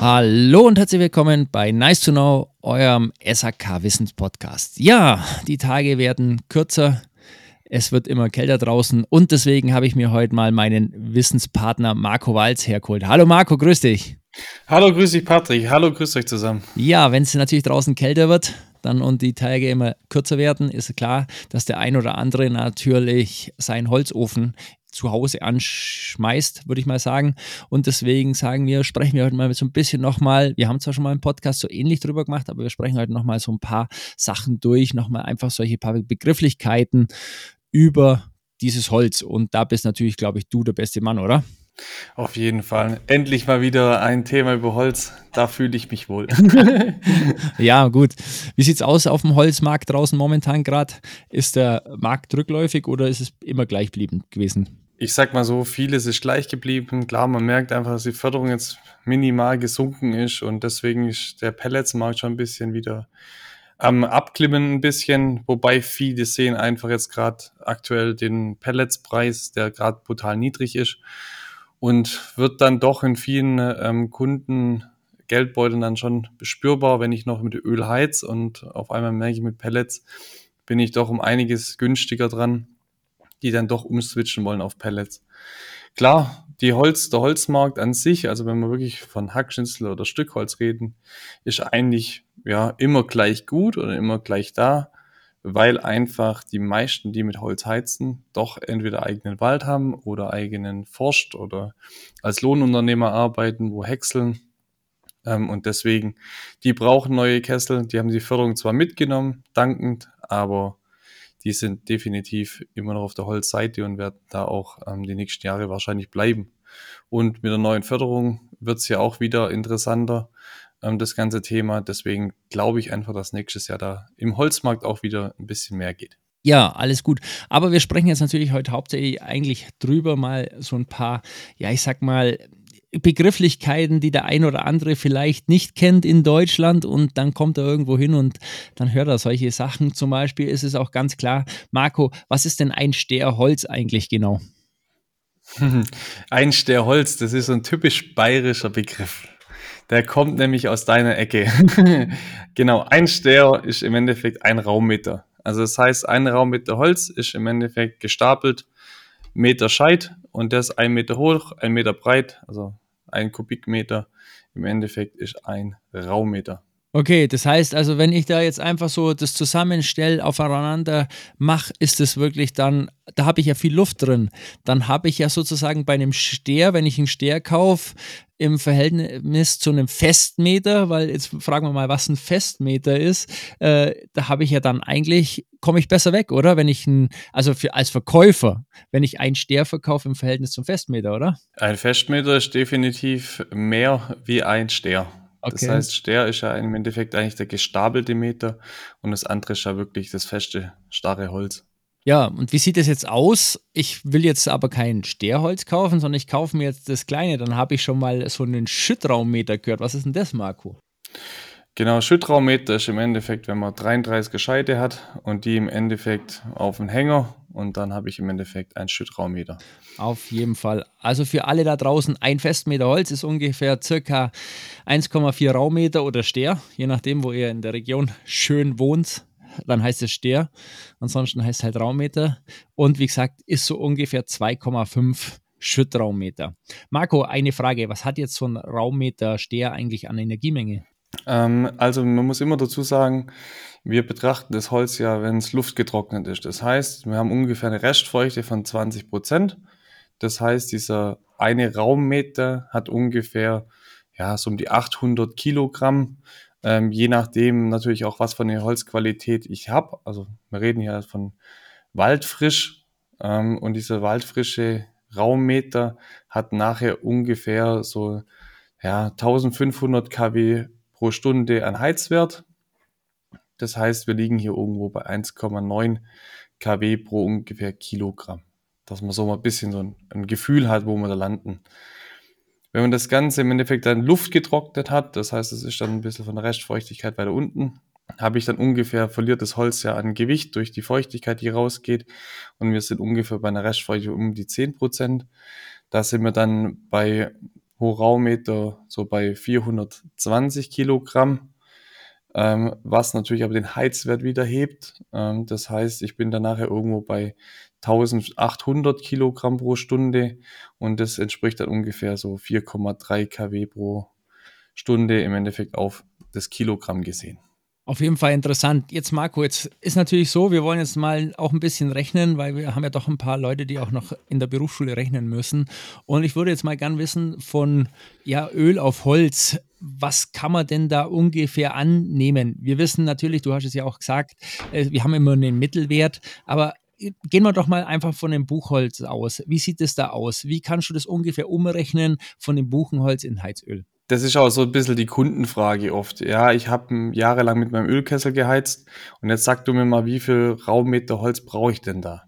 Hallo und herzlich willkommen bei Nice to Know, eurem SAK Wissenspodcast. Ja, die Tage werden kürzer, es wird immer kälter draußen und deswegen habe ich mir heute mal meinen Wissenspartner Marco Walz hergeholt. Hallo Marco, grüß dich. Hallo, grüß dich Patrick. Hallo, grüß euch zusammen. Ja, wenn es natürlich draußen kälter wird, dann und die Tage immer kürzer werden, ist klar, dass der ein oder andere natürlich seinen Holzofen zu Hause anschmeißt, würde ich mal sagen. Und deswegen sagen wir, sprechen wir heute mal so ein bisschen nochmal, wir haben zwar schon mal einen Podcast so ähnlich drüber gemacht, aber wir sprechen heute nochmal so ein paar Sachen durch, nochmal einfach solche paar Begrifflichkeiten über dieses Holz. Und da bist natürlich, glaube ich, du der beste Mann, oder? Auf jeden Fall. Endlich mal wieder ein Thema über Holz. Da fühle ich mich wohl. ja, gut. Wie sieht es aus auf dem Holzmarkt draußen momentan gerade? Ist der Markt rückläufig oder ist es immer gleichbliebend gewesen? Ich sag mal so, vieles ist gleich geblieben. Klar, man merkt einfach, dass die Förderung jetzt minimal gesunken ist und deswegen ist der Pelletsmarkt schon ein bisschen wieder am Abklimmen ein bisschen, wobei viele sehen einfach jetzt gerade aktuell den Pelletspreis, der gerade brutal niedrig ist und wird dann doch in vielen ähm, Kunden Geldbeuteln dann schon spürbar, wenn ich noch mit Öl heiz und auf einmal merke ich mit Pellets bin ich doch um einiges günstiger dran, die dann doch umswitchen wollen auf Pellets. Klar, die Holz, der Holzmarkt an sich, also wenn wir wirklich von Hackschnitzel oder Stückholz reden, ist eigentlich ja immer gleich gut oder immer gleich da, weil einfach die meisten, die mit Holz heizen, doch entweder eigenen Wald haben oder eigenen Forst oder als Lohnunternehmer arbeiten, wo häckseln. Ähm, und deswegen, die brauchen neue Kessel. Die haben die Förderung zwar mitgenommen, dankend, aber die sind definitiv immer noch auf der Holzseite und werden da auch ähm, die nächsten Jahre wahrscheinlich bleiben. Und mit der neuen Förderung wird es ja auch wieder interessanter, ähm, das ganze Thema. Deswegen glaube ich einfach, dass nächstes Jahr da im Holzmarkt auch wieder ein bisschen mehr geht. Ja, alles gut. Aber wir sprechen jetzt natürlich heute hauptsächlich eigentlich drüber mal so ein paar, ja, ich sag mal, Begrifflichkeiten, die der ein oder andere vielleicht nicht kennt in Deutschland und dann kommt er irgendwo hin und dann hört er solche Sachen. Zum Beispiel ist es auch ganz klar, Marco, was ist denn ein Ster Holz eigentlich genau? Ein Ster Holz, das ist so ein typisch bayerischer Begriff. Der kommt nämlich aus deiner Ecke. genau, ein Ster ist im Endeffekt ein Raummeter. Also das heißt, ein Raummeter Holz ist im Endeffekt gestapelt, Meter Scheit und der ist ein Meter hoch, ein Meter breit, also ein Kubikmeter. Im Endeffekt ist ein Raummeter. Okay, das heißt also, wenn ich da jetzt einfach so das zusammenstelle, aufeinander mache, ist es wirklich dann, da habe ich ja viel Luft drin. Dann habe ich ja sozusagen bei einem Steher, wenn ich einen Steher kaufe, im Verhältnis zu einem Festmeter, weil jetzt fragen wir mal, was ein Festmeter ist, äh, da habe ich ja dann eigentlich, komme ich besser weg, oder? Wenn ich ein, also für, als Verkäufer, wenn ich einen Steher verkaufe im Verhältnis zum Festmeter, oder? Ein Festmeter ist definitiv mehr wie ein Steher. Okay. Das heißt, Ster ist ja im Endeffekt eigentlich der gestapelte Meter und das andere ist ja wirklich das feste, starre Holz. Ja, und wie sieht das jetzt aus? Ich will jetzt aber kein Sterholz kaufen, sondern ich kaufe mir jetzt das kleine. Dann habe ich schon mal so einen Schüttraummeter gehört. Was ist denn das, Marco? Genau, Schüttraummeter ist im Endeffekt, wenn man 33 Gescheite hat und die im Endeffekt auf den Hänger und dann habe ich im Endeffekt einen Schüttraummeter. Auf jeden Fall. Also für alle da draußen, ein Festmeter Holz ist ungefähr circa 1,4 Raummeter oder Ster, je nachdem, wo ihr in der Region schön wohnt. Dann heißt es Ster. Ansonsten heißt es halt Raummeter. Und wie gesagt, ist so ungefähr 2,5 Schüttraummeter. Marco, eine Frage. Was hat jetzt so ein Raummeter Ster eigentlich an Energiemenge? Ähm, also man muss immer dazu sagen, wir betrachten das Holz ja, wenn es luftgetrocknet ist. Das heißt, wir haben ungefähr eine Restfeuchte von 20 Prozent. Das heißt, dieser eine Raummeter hat ungefähr ja, so um die 800 Kilogramm, ähm, je nachdem natürlich auch, was für eine Holzqualität ich habe. Also wir reden hier von Waldfrisch ähm, und dieser waldfrische Raummeter hat nachher ungefähr so ja, 1500 kW pro Stunde an Heizwert. Das heißt, wir liegen hier irgendwo bei 1,9 kW pro ungefähr Kilogramm. Dass man so mal ein bisschen so ein, ein, Gefühl hat, wo wir da landen. Wenn man das Ganze im Endeffekt dann Luft getrocknet hat, das heißt, es ist dann ein bisschen von der Restfeuchtigkeit weiter unten, habe ich dann ungefähr verliert das Holz ja an Gewicht durch die Feuchtigkeit, die rausgeht. Und wir sind ungefähr bei einer Restfeuchtigkeit um die 10 Prozent. Da sind wir dann bei Hochraummeter so bei 420 Kilogramm, ähm, was natürlich aber den Heizwert wieder hebt. Ähm, das heißt, ich bin dann nachher irgendwo bei 1800 Kilogramm pro Stunde und das entspricht dann ungefähr so 4,3 kW pro Stunde im Endeffekt auf das Kilogramm gesehen. Auf jeden Fall interessant. Jetzt, Marco, jetzt ist natürlich so, wir wollen jetzt mal auch ein bisschen rechnen, weil wir haben ja doch ein paar Leute, die auch noch in der Berufsschule rechnen müssen. Und ich würde jetzt mal gern wissen, von ja, Öl auf Holz, was kann man denn da ungefähr annehmen? Wir wissen natürlich, du hast es ja auch gesagt, äh, wir haben immer einen Mittelwert, aber gehen wir doch mal einfach von dem Buchholz aus. Wie sieht es da aus? Wie kannst du das ungefähr umrechnen von dem Buchenholz in Heizöl? Das ist auch so ein bisschen die Kundenfrage oft. Ja, ich habe jahrelang mit meinem Ölkessel geheizt und jetzt sag du mir mal, wie viel Raummeter Holz brauche ich denn da?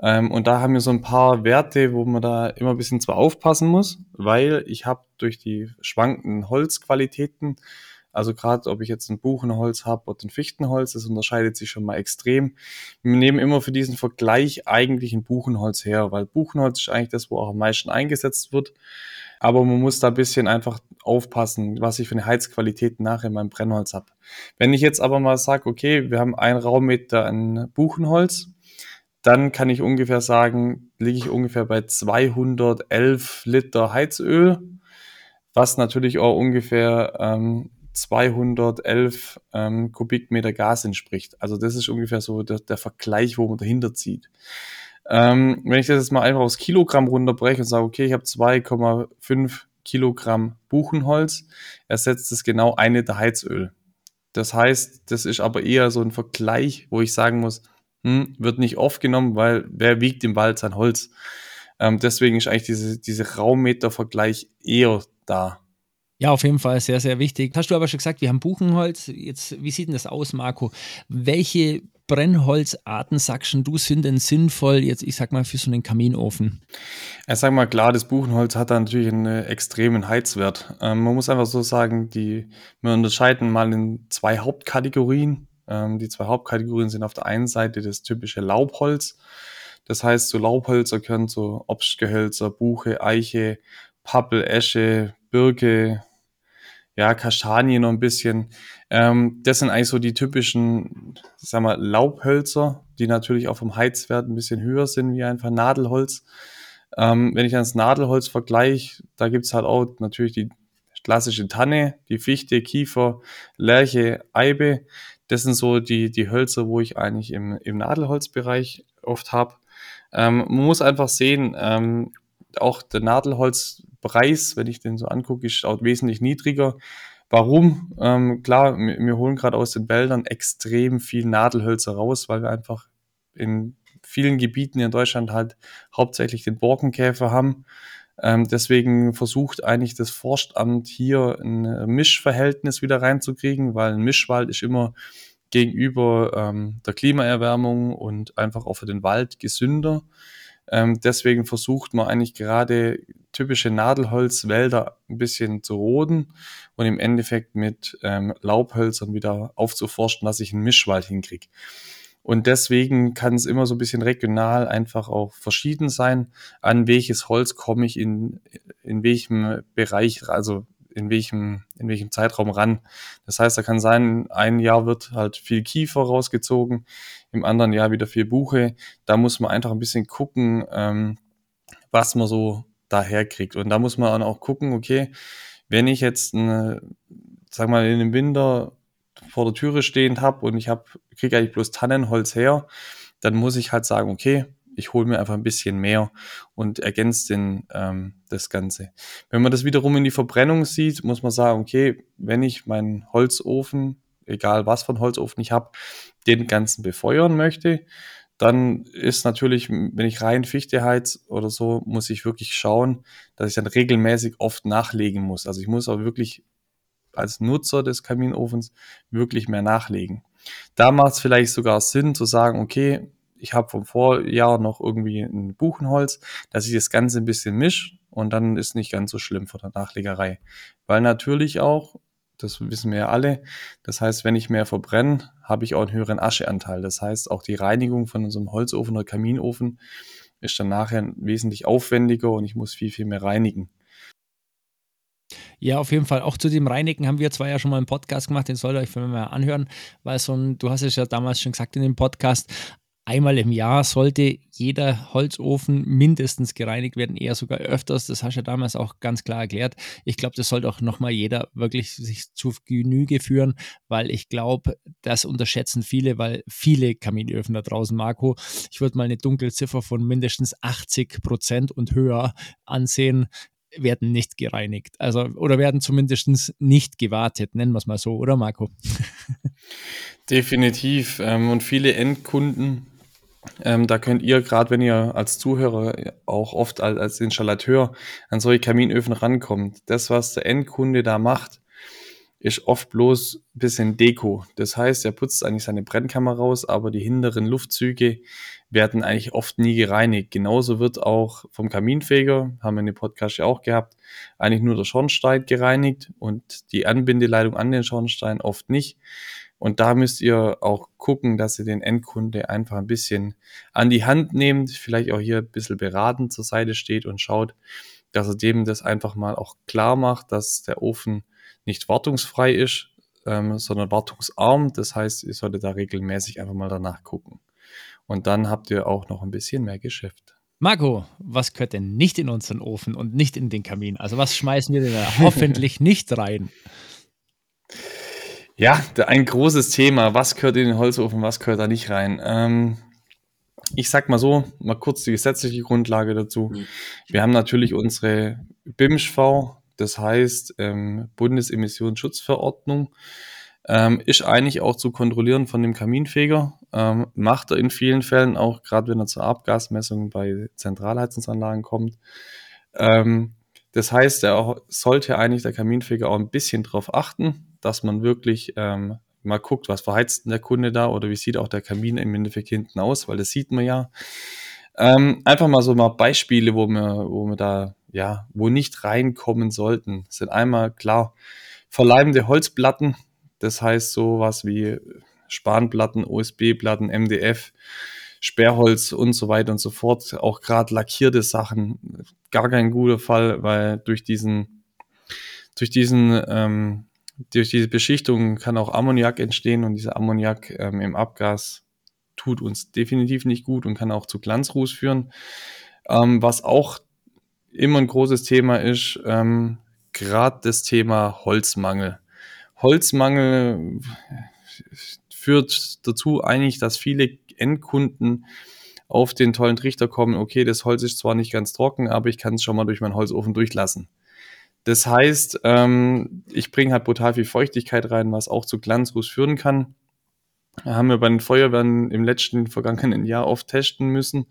Ähm, und da haben wir so ein paar Werte, wo man da immer ein bisschen zwar aufpassen muss, weil ich habe durch die schwankenden Holzqualitäten, also gerade ob ich jetzt ein Buchenholz habe oder ein Fichtenholz, das unterscheidet sich schon mal extrem. Wir nehmen immer für diesen Vergleich eigentlich ein Buchenholz her, weil Buchenholz ist eigentlich das, wo auch am meisten eingesetzt wird. Aber man muss da ein bisschen einfach aufpassen, was ich für eine Heizqualität nachher in meinem Brennholz habe. Wenn ich jetzt aber mal sage, okay, wir haben einen Raummeter an Buchenholz, dann kann ich ungefähr sagen, liege ich ungefähr bei 211 Liter Heizöl, was natürlich auch ungefähr ähm, 211 ähm, Kubikmeter Gas entspricht. Also das ist ungefähr so der, der Vergleich, wo man dahinter zieht. Ähm, wenn ich das jetzt mal einfach aufs Kilogramm runterbreche und sage, okay, ich habe 2,5 Kilogramm Buchenholz, ersetzt es genau ein Liter Heizöl. Das heißt, das ist aber eher so ein Vergleich, wo ich sagen muss, hm, wird nicht oft genommen, weil wer wiegt im Wald sein Holz? Ähm, deswegen ist eigentlich diese, diese Raummeter-Vergleich eher da. Ja, auf jeden Fall sehr, sehr wichtig. Hast du aber schon gesagt, wir haben Buchenholz. Jetzt, wie sieht denn das aus, Marco? Welche Brennholzarten sagst du sind denn sinnvoll, jetzt ich sag mal, für so einen Kaminofen? Ich sag mal, klar, das Buchenholz hat da natürlich einen äh, extremen Heizwert. Ähm, man muss einfach so sagen, die, wir unterscheiden mal in zwei Hauptkategorien. Ähm, die zwei Hauptkategorien sind auf der einen Seite das typische Laubholz. Das heißt, so Laubhölzer können so Obstgehölzer, Buche, Eiche, Pappel, Esche, Birke, ja, Kastanie noch ein bisschen. Ähm, das sind eigentlich so die typischen, sag mal, Laubhölzer, die natürlich auch vom Heizwert ein bisschen höher sind wie einfach Nadelholz. Ähm, wenn ich ans Nadelholz vergleiche, da gibt's halt auch natürlich die klassische Tanne, die Fichte, Kiefer, Lärche, Eibe. Das sind so die, die Hölzer, wo ich eigentlich im, im Nadelholzbereich oft habe. Ähm, man muss einfach sehen, ähm, auch der Nadelholzpreis, wenn ich den so angucke, ist auch wesentlich niedriger. Warum? Ähm, klar, wir, wir holen gerade aus den Wäldern extrem viel Nadelhölzer raus, weil wir einfach in vielen Gebieten in Deutschland halt hauptsächlich den Borkenkäfer haben. Ähm, deswegen versucht eigentlich das Forstamt hier ein Mischverhältnis wieder reinzukriegen, weil ein Mischwald ist immer gegenüber ähm, der Klimaerwärmung und einfach auch für den Wald gesünder. Ähm, deswegen versucht man eigentlich gerade typische Nadelholzwälder ein bisschen zu roden und im Endeffekt mit ähm, Laubhölzern wieder aufzuforsten, dass ich einen Mischwald hinkriege. Und deswegen kann es immer so ein bisschen regional einfach auch verschieden sein, an welches Holz komme ich in, in welchem Bereich, also in welchem, in welchem Zeitraum ran. Das heißt, da kann sein, ein Jahr wird halt viel Kiefer rausgezogen, im anderen Jahr wieder viel Buche. Da muss man einfach ein bisschen gucken, ähm, was man so daher kriegt. Und da muss man dann auch gucken, okay, wenn ich jetzt, eine, sag mal, in dem Winter vor der Türe stehend habe und ich habe, kriege eigentlich bloß Tannenholz her, dann muss ich halt sagen, okay, ich hole mir einfach ein bisschen mehr und ergänzt den, ähm, das Ganze. Wenn man das wiederum in die Verbrennung sieht, muss man sagen, okay, wenn ich meinen Holzofen, egal was von Holzofen ich habe, den ganzen befeuern möchte, dann ist natürlich, wenn ich rein Fichte heiz oder so, muss ich wirklich schauen, dass ich dann regelmäßig oft nachlegen muss. Also ich muss auch wirklich als Nutzer des Kaminofens wirklich mehr nachlegen. Da macht es vielleicht sogar Sinn zu sagen, okay, ich habe vom Vorjahr noch irgendwie ein Buchenholz, dass ich das Ganze ein bisschen mische und dann ist nicht ganz so schlimm von der Nachlegerei. Weil natürlich auch, das wissen wir ja alle, das heißt, wenn ich mehr verbrenne, habe ich auch einen höheren Ascheanteil. Das heißt, auch die Reinigung von einem Holzofen oder Kaminofen ist dann nachher wesentlich aufwendiger und ich muss viel, viel mehr reinigen. Ja, auf jeden Fall. Auch zu dem Reinigen haben wir zwar ja schon mal einen Podcast gemacht, den sollt ihr euch mal anhören, weil so ein, du hast es ja damals schon gesagt in dem Podcast, Einmal im Jahr sollte jeder Holzofen mindestens gereinigt werden, eher sogar öfters. Das hast du ja damals auch ganz klar erklärt. Ich glaube, das sollte auch nochmal jeder wirklich sich zu Genüge führen, weil ich glaube, das unterschätzen viele, weil viele Kaminöfen da draußen, Marco, ich würde mal eine dunkle Ziffer von mindestens 80 Prozent und höher ansehen, werden nicht gereinigt. Also, oder werden zumindest nicht gewartet, nennen wir es mal so, oder Marco? Definitiv. Ähm, und viele Endkunden ähm, da könnt ihr, gerade wenn ihr als Zuhörer auch oft als, als Installateur an solche Kaminöfen rankommt, das, was der Endkunde da macht, ist oft bloß ein bisschen Deko. Das heißt, er putzt eigentlich seine Brennkammer raus, aber die hinteren Luftzüge werden eigentlich oft nie gereinigt. Genauso wird auch vom Kaminfeger, haben wir in dem Podcast ja auch gehabt, eigentlich nur der Schornstein gereinigt und die Anbindeleitung an den Schornstein oft nicht. Und da müsst ihr auch gucken, dass ihr den Endkunde einfach ein bisschen an die Hand nehmt, vielleicht auch hier ein bisschen beratend zur Seite steht und schaut, dass er dem das einfach mal auch klar macht, dass der Ofen nicht wartungsfrei ist, ähm, sondern wartungsarm. Das heißt, ihr solltet da regelmäßig einfach mal danach gucken. Und dann habt ihr auch noch ein bisschen mehr Geschäft. Marco, was gehört denn nicht in unseren Ofen und nicht in den Kamin? Also was schmeißen wir denn da hoffentlich nicht rein? Ja, ein großes Thema. Was gehört in den Holzofen, was gehört da nicht rein? Ähm, ich sag mal so, mal kurz die gesetzliche Grundlage dazu. Mhm. Wir haben natürlich unsere BIMSCHV, das heißt ähm, Bundesemissionsschutzverordnung, ähm, ist eigentlich auch zu kontrollieren von dem Kaminfeger. Ähm, macht er in vielen Fällen auch, gerade wenn er zur Abgasmessung bei Zentralheizungsanlagen kommt. Ähm, das heißt, er sollte eigentlich der Kaminfeger auch ein bisschen drauf achten, dass man wirklich ähm, mal guckt, was verheizt denn der Kunde da oder wie sieht auch der Kamin im Endeffekt hinten aus, weil das sieht man ja. Ähm, einfach mal so mal Beispiele, wo wir, wo wir da, ja, wo nicht reinkommen sollten, sind einmal klar verleimende Holzplatten, das heißt sowas wie Spanplatten, OSB-Platten, MDF, Sperrholz und so weiter und so fort. Auch gerade lackierte Sachen, gar kein guter Fall, weil durch diesen, durch diesen ähm, durch diese Beschichtung kann auch Ammoniak entstehen und dieser Ammoniak ähm, im Abgas tut uns definitiv nicht gut und kann auch zu Glanzruß führen. Ähm, was auch immer ein großes Thema ist, ähm, gerade das Thema Holzmangel. Holzmangel führt dazu eigentlich, dass viele Endkunden auf den tollen Trichter kommen, okay, das Holz ist zwar nicht ganz trocken, aber ich kann es schon mal durch meinen Holzofen durchlassen. Das heißt, ähm, ich bringe halt brutal viel Feuchtigkeit rein, was auch zu Glanzruß führen kann. Da haben wir bei den Feuerwehren im letzten vergangenen Jahr oft testen müssen.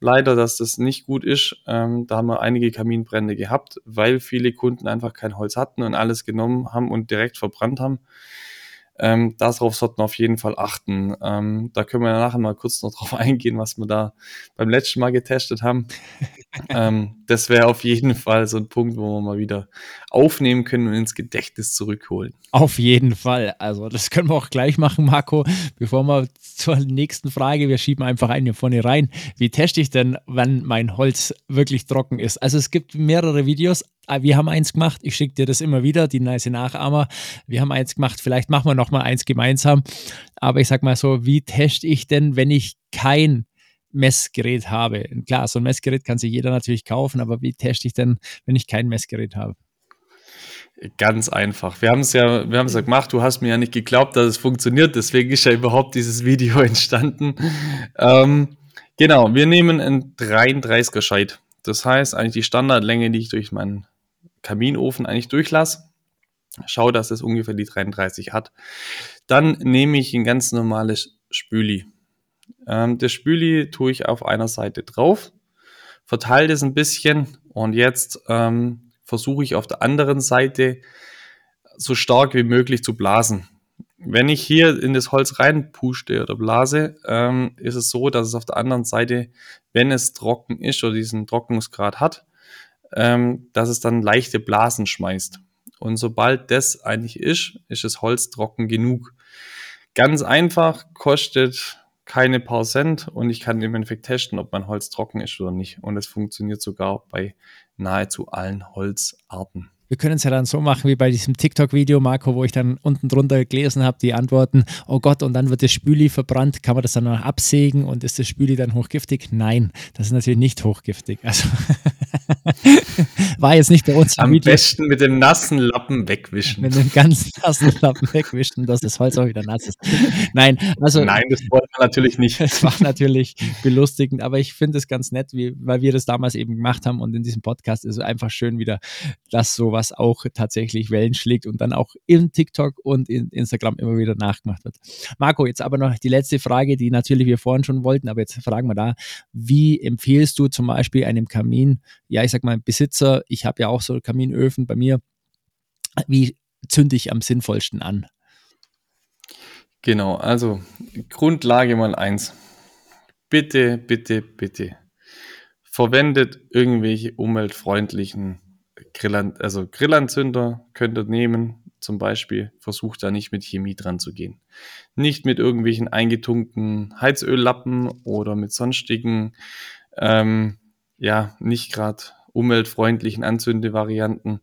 Leider, dass das nicht gut ist. Ähm, da haben wir einige Kaminbrände gehabt, weil viele Kunden einfach kein Holz hatten und alles genommen haben und direkt verbrannt haben. Ähm, darauf sollten wir auf jeden Fall achten. Ähm, da können wir nachher mal kurz noch drauf eingehen, was wir da beim letzten Mal getestet haben. ähm, das wäre auf jeden Fall so ein Punkt, wo wir mal wieder aufnehmen können und ins Gedächtnis zurückholen. Auf jeden Fall. Also das können wir auch gleich machen, Marco. Bevor wir zur nächsten Frage, wir schieben einfach eine vorne rein. Wie teste ich denn, wann mein Holz wirklich trocken ist? Also es gibt mehrere Videos. Ah, wir haben eins gemacht. Ich schicke dir das immer wieder, die nice Nachahmer. Wir haben eins gemacht. Vielleicht machen wir noch mal eins gemeinsam. Aber ich sag mal so, wie teste ich denn, wenn ich kein Messgerät habe. Klar, so ein Messgerät kann sich jeder natürlich kaufen, aber wie teste ich denn, wenn ich kein Messgerät habe? Ganz einfach. Wir haben es ja, wir haben es ja gemacht. Du hast mir ja nicht geglaubt, dass es funktioniert. Deswegen ist ja überhaupt dieses Video entstanden. Ähm, genau, wir nehmen einen 33er Scheit. Das heißt eigentlich die Standardlänge, die ich durch meinen Kaminofen eigentlich durchlasse. Schau, dass es ungefähr die 33 hat. Dann nehme ich ein ganz normales Spüli. Ähm, das Spüli tue ich auf einer Seite drauf, verteile das ein bisschen und jetzt ähm, versuche ich auf der anderen Seite so stark wie möglich zu blasen. Wenn ich hier in das Holz reinpuste oder blase, ähm, ist es so, dass es auf der anderen Seite, wenn es trocken ist oder diesen Trocknungsgrad hat, ähm, dass es dann leichte Blasen schmeißt. Und sobald das eigentlich ist, ist das Holz trocken genug. Ganz einfach, kostet keine paar Cent und ich kann im Endeffekt testen, ob mein Holz trocken ist oder nicht. Und es funktioniert sogar bei nahezu allen Holzarten. wir können es ja dann so machen wie bei diesem TikTok-Video, Marco, wo ich dann unten drunter gelesen habe, die Antworten, oh Gott, und dann wird das Spüli verbrannt, kann man das dann noch absägen und ist das Spüli dann hochgiftig? Nein, das ist natürlich nicht hochgiftig. Also war jetzt nicht bei uns. Am Video. besten mit dem nassen Lappen wegwischen. Mit dem ganz nassen Lappen wegwischen, dass das Holz auch wieder nass ist. Nein, also. Nein, das wollen wir natürlich nicht. Es war natürlich belustigend, aber ich finde es ganz nett, wie, weil wir das damals eben gemacht haben und in diesem Podcast ist es einfach schön wieder, dass sowas auch tatsächlich Wellen schlägt und dann auch in TikTok und in Instagram immer wieder nachgemacht wird. Marco, jetzt aber noch die letzte Frage, die natürlich wir vorhin schon wollten, aber jetzt fragen wir da, wie empfehlst du zum Beispiel einem Kamin, ja, ich sag mal, Besitzer, ich habe ja auch so Kaminöfen bei mir, wie zünde ich am sinnvollsten an? Genau, also Grundlage mal eins. Bitte, bitte, bitte. Verwendet irgendwelche umweltfreundlichen Grillan also Grillanzünder könnt ihr nehmen, zum Beispiel. Versucht da nicht mit Chemie dran zu gehen. Nicht mit irgendwelchen eingetunkten Heizöllappen oder mit sonstigen, ähm, ja, nicht gerade umweltfreundlichen Anzündevarianten.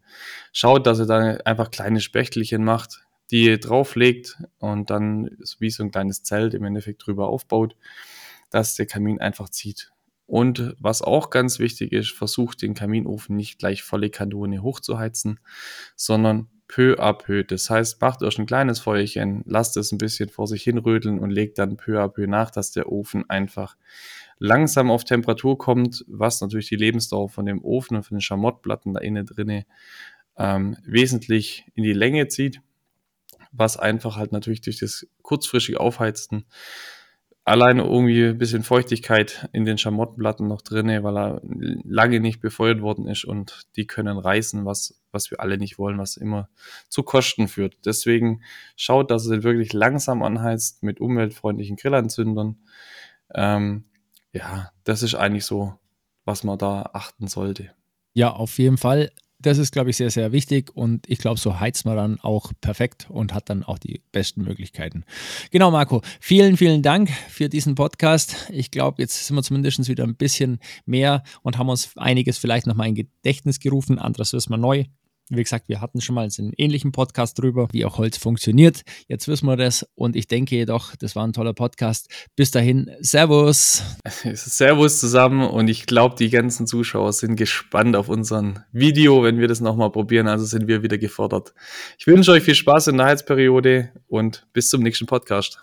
Schaut, dass ihr da einfach kleine Spechtelchen macht, die drauflegt und dann wie so ein kleines Zelt im Endeffekt drüber aufbaut, dass der Kamin einfach zieht. Und was auch ganz wichtig ist, versucht den Kaminofen nicht gleich volle Kanone hochzuheizen, sondern peu à peu. Das heißt, macht euch ein kleines Feuerchen, lasst es ein bisschen vor sich hinrödeln und legt dann peu à peu nach, dass der Ofen einfach langsam auf Temperatur kommt, was natürlich die Lebensdauer von dem Ofen und von den Schamottplatten da innen drinne ähm, wesentlich in die Länge zieht, was einfach halt natürlich durch das kurzfristige Aufheizen alleine irgendwie ein bisschen Feuchtigkeit in den Schamottenplatten noch drinne, weil er lange nicht befeuert worden ist und die können reißen, was, was wir alle nicht wollen, was immer zu Kosten führt. Deswegen schaut, dass es wirklich langsam anheizt mit umweltfreundlichen Grillanzündern. Ähm, ja, das ist eigentlich so, was man da achten sollte. Ja, auf jeden Fall das ist, glaube ich, sehr, sehr wichtig und ich glaube, so heizt man dann auch perfekt und hat dann auch die besten Möglichkeiten. Genau, Marco, vielen, vielen Dank für diesen Podcast. Ich glaube, jetzt sind wir zumindest wieder ein bisschen mehr und haben uns einiges vielleicht nochmal in Gedächtnis gerufen. Anderes wissen wir neu. Wie gesagt, wir hatten schon mal einen ähnlichen Podcast drüber, wie auch Holz funktioniert. Jetzt wissen wir das und ich denke jedoch, das war ein toller Podcast. Bis dahin, Servus. Servus zusammen und ich glaube, die ganzen Zuschauer sind gespannt auf unseren Video, wenn wir das nochmal probieren. Also sind wir wieder gefordert. Ich wünsche euch viel Spaß in der Heizperiode und bis zum nächsten Podcast.